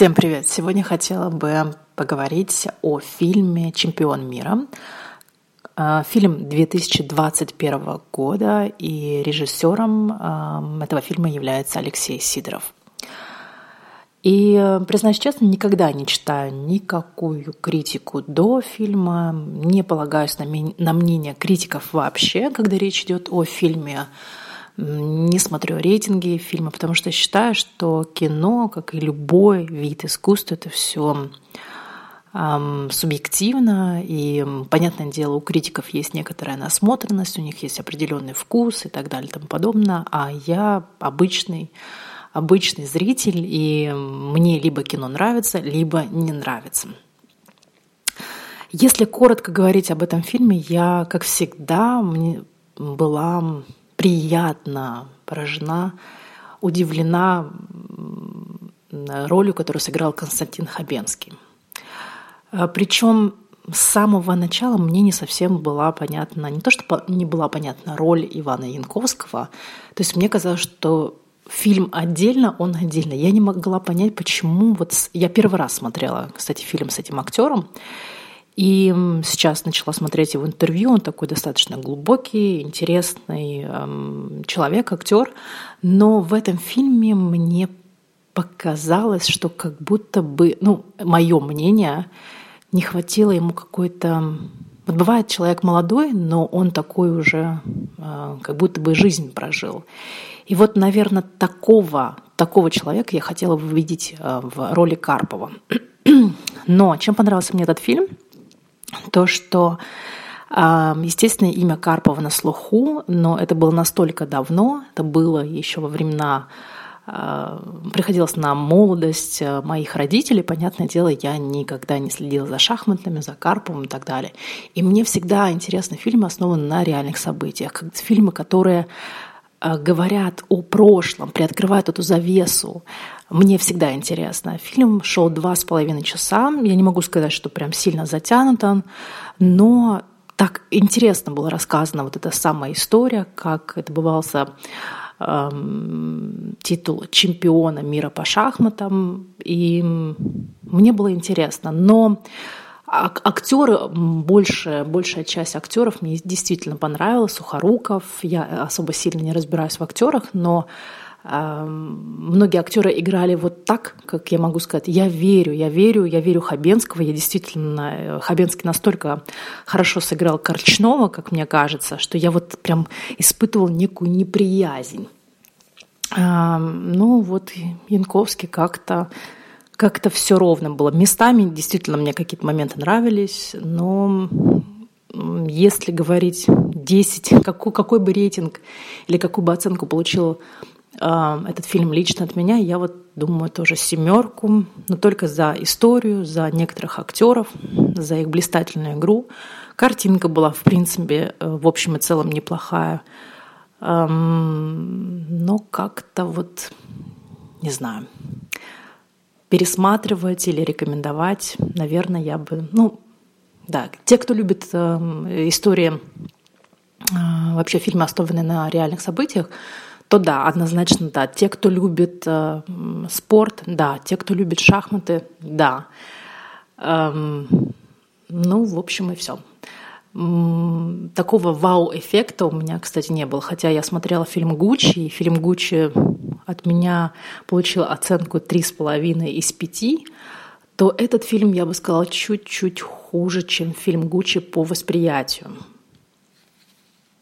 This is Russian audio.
Всем привет! Сегодня хотела бы поговорить о фильме «Чемпион мира». А, фильм 2021 года, и режиссером этого фильма является Алексей Сидоров. И, признаюсь честно, никогда не читаю никакую критику до фильма, не полагаюсь на мнение критиков вообще, когда речь идет о фильме не смотрю рейтинги фильма, потому что считаю, что кино, как и любой вид искусства, это все субъективно, и, понятное дело, у критиков есть некоторая насмотренность, у них есть определенный вкус и так далее и тому подобное, а я обычный обычный зритель, и мне либо кино нравится, либо не нравится. Если коротко говорить об этом фильме, я, как всегда, была приятно поражена, удивлена ролью, которую сыграл Константин Хабенский. А, Причем с самого начала мне не совсем была понятна, не то что не была понятна роль Ивана Янковского, то есть мне казалось, что фильм отдельно, он отдельно. Я не могла понять, почему вот я первый раз смотрела, кстати, фильм с этим актером, и сейчас начала смотреть его интервью. Он такой достаточно глубокий, интересный человек, актер. Но в этом фильме мне показалось, что как будто бы, ну, мое мнение, не хватило ему какой-то... Вот бывает человек молодой, но он такой уже, э, как будто бы жизнь прожил. И вот, наверное, такого, такого человека я хотела бы увидеть э, в роли Карпова. Но чем понравился мне этот фильм – то, что Естественно, имя Карпова на слуху, но это было настолько давно, это было еще во времена а, приходилось на молодость а, моих родителей. Понятное дело, я никогда не следила за шахматами, за Карповым и так далее. И мне всегда интересны фильмы, основанные на реальных событиях. Фильмы, которые говорят о прошлом, приоткрывают эту завесу, мне всегда интересно. Фильм шел два с половиной часа. Я не могу сказать, что прям сильно затянут он, но так интересно было рассказана вот эта самая история, как это бывался эм, титул чемпиона мира по шахматам, и мне было интересно. Но актеры, больше, большая часть актеров мне действительно понравилась. Сухоруков, я особо сильно не разбираюсь в актерах, но Многие актеры играли вот так, как я могу сказать. Я верю, я верю, я верю Хабенского. Я действительно, э, Хабенский настолько хорошо сыграл Корчнова, как мне кажется, что я вот прям испытывал некую неприязнь. Ну вот Янковский как-то как-то все ровно было. Местами действительно мне какие-то моменты нравились, но если говорить 10, какой, какой бы рейтинг или какую бы оценку получил этот фильм лично от меня, я вот думаю тоже семерку, но только за историю, за некоторых актеров, за их блистательную игру. Картинка была, в принципе, э, в общем и целом неплохая. Но как-то вот, не знаю, пересматривать или рекомендовать, наверное, я бы, ну, да, те, кто любит истории, а, вообще фильмы, основанные на реальных событиях, то да, однозначно да. Те, кто любит э, спорт, да. Те, кто любит шахматы, да. Эм, ну, в общем, и все. Такого вау-эффекта у меня, кстати, не было. Хотя я смотрела фильм «Гуччи», и фильм «Гуччи» от меня получил оценку 3,5 из 5, то этот фильм, я бы сказала, чуть-чуть хуже, чем фильм «Гуччи» по восприятию.